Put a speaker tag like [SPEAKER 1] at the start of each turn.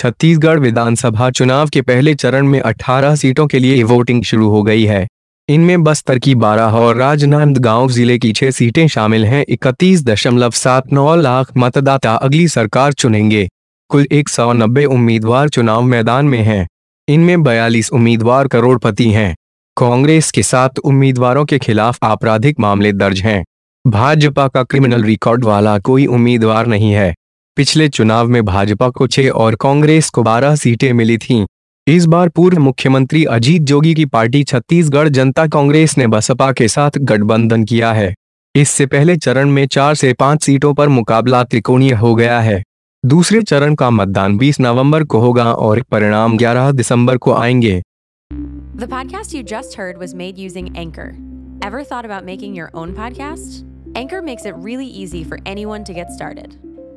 [SPEAKER 1] छत्तीसगढ़ विधानसभा चुनाव के पहले चरण में 18 सीटों के लिए वोटिंग शुरू हो गई है। इनमें बस्तर की 12 और राजनांदगांव ज़िले की छह सीटें शामिल हैं। इकतीस दशमलव सात नौ लाख मतदाता अगली सरकार चुनेंगे। कुल एक सौ नब्बे उम्मीदवार चुनाव मैदान में हैं। इनमें बयालीस उम्मीदवार करोड़पति हैं। कांग्रेस के सात उम्मीदवारों के खिलाफ आपराधिक मामले दर्ज हैं। भाजपा का क्रिमिनल रिकॉर्ड वाला कोई उम्मीदवार नहीं है। पिछले चुनाव में भाजपा को छह और कांग्रेस को बारह सीटें मिली थीं इस बार पूर्व मुख्यमंत्री अजीत जोगी की पार्टी छत्तीसगढ़ जनता कांग्रेस ने बसपा के साथ गठबंधन किया है इससे पहले चरण में चार से पाँच सीटों पर मुकाबला त्रिकोणीय हो गया है दूसरे चरण का मतदान 20 नवंबर को होगा और परिणाम 11 दिसंबर को आएँगे
[SPEAKER 2] The podcast you just heard was made using Anchor. Ever thought about making your own podcast? Anchor makes it really easy for anyone to get started.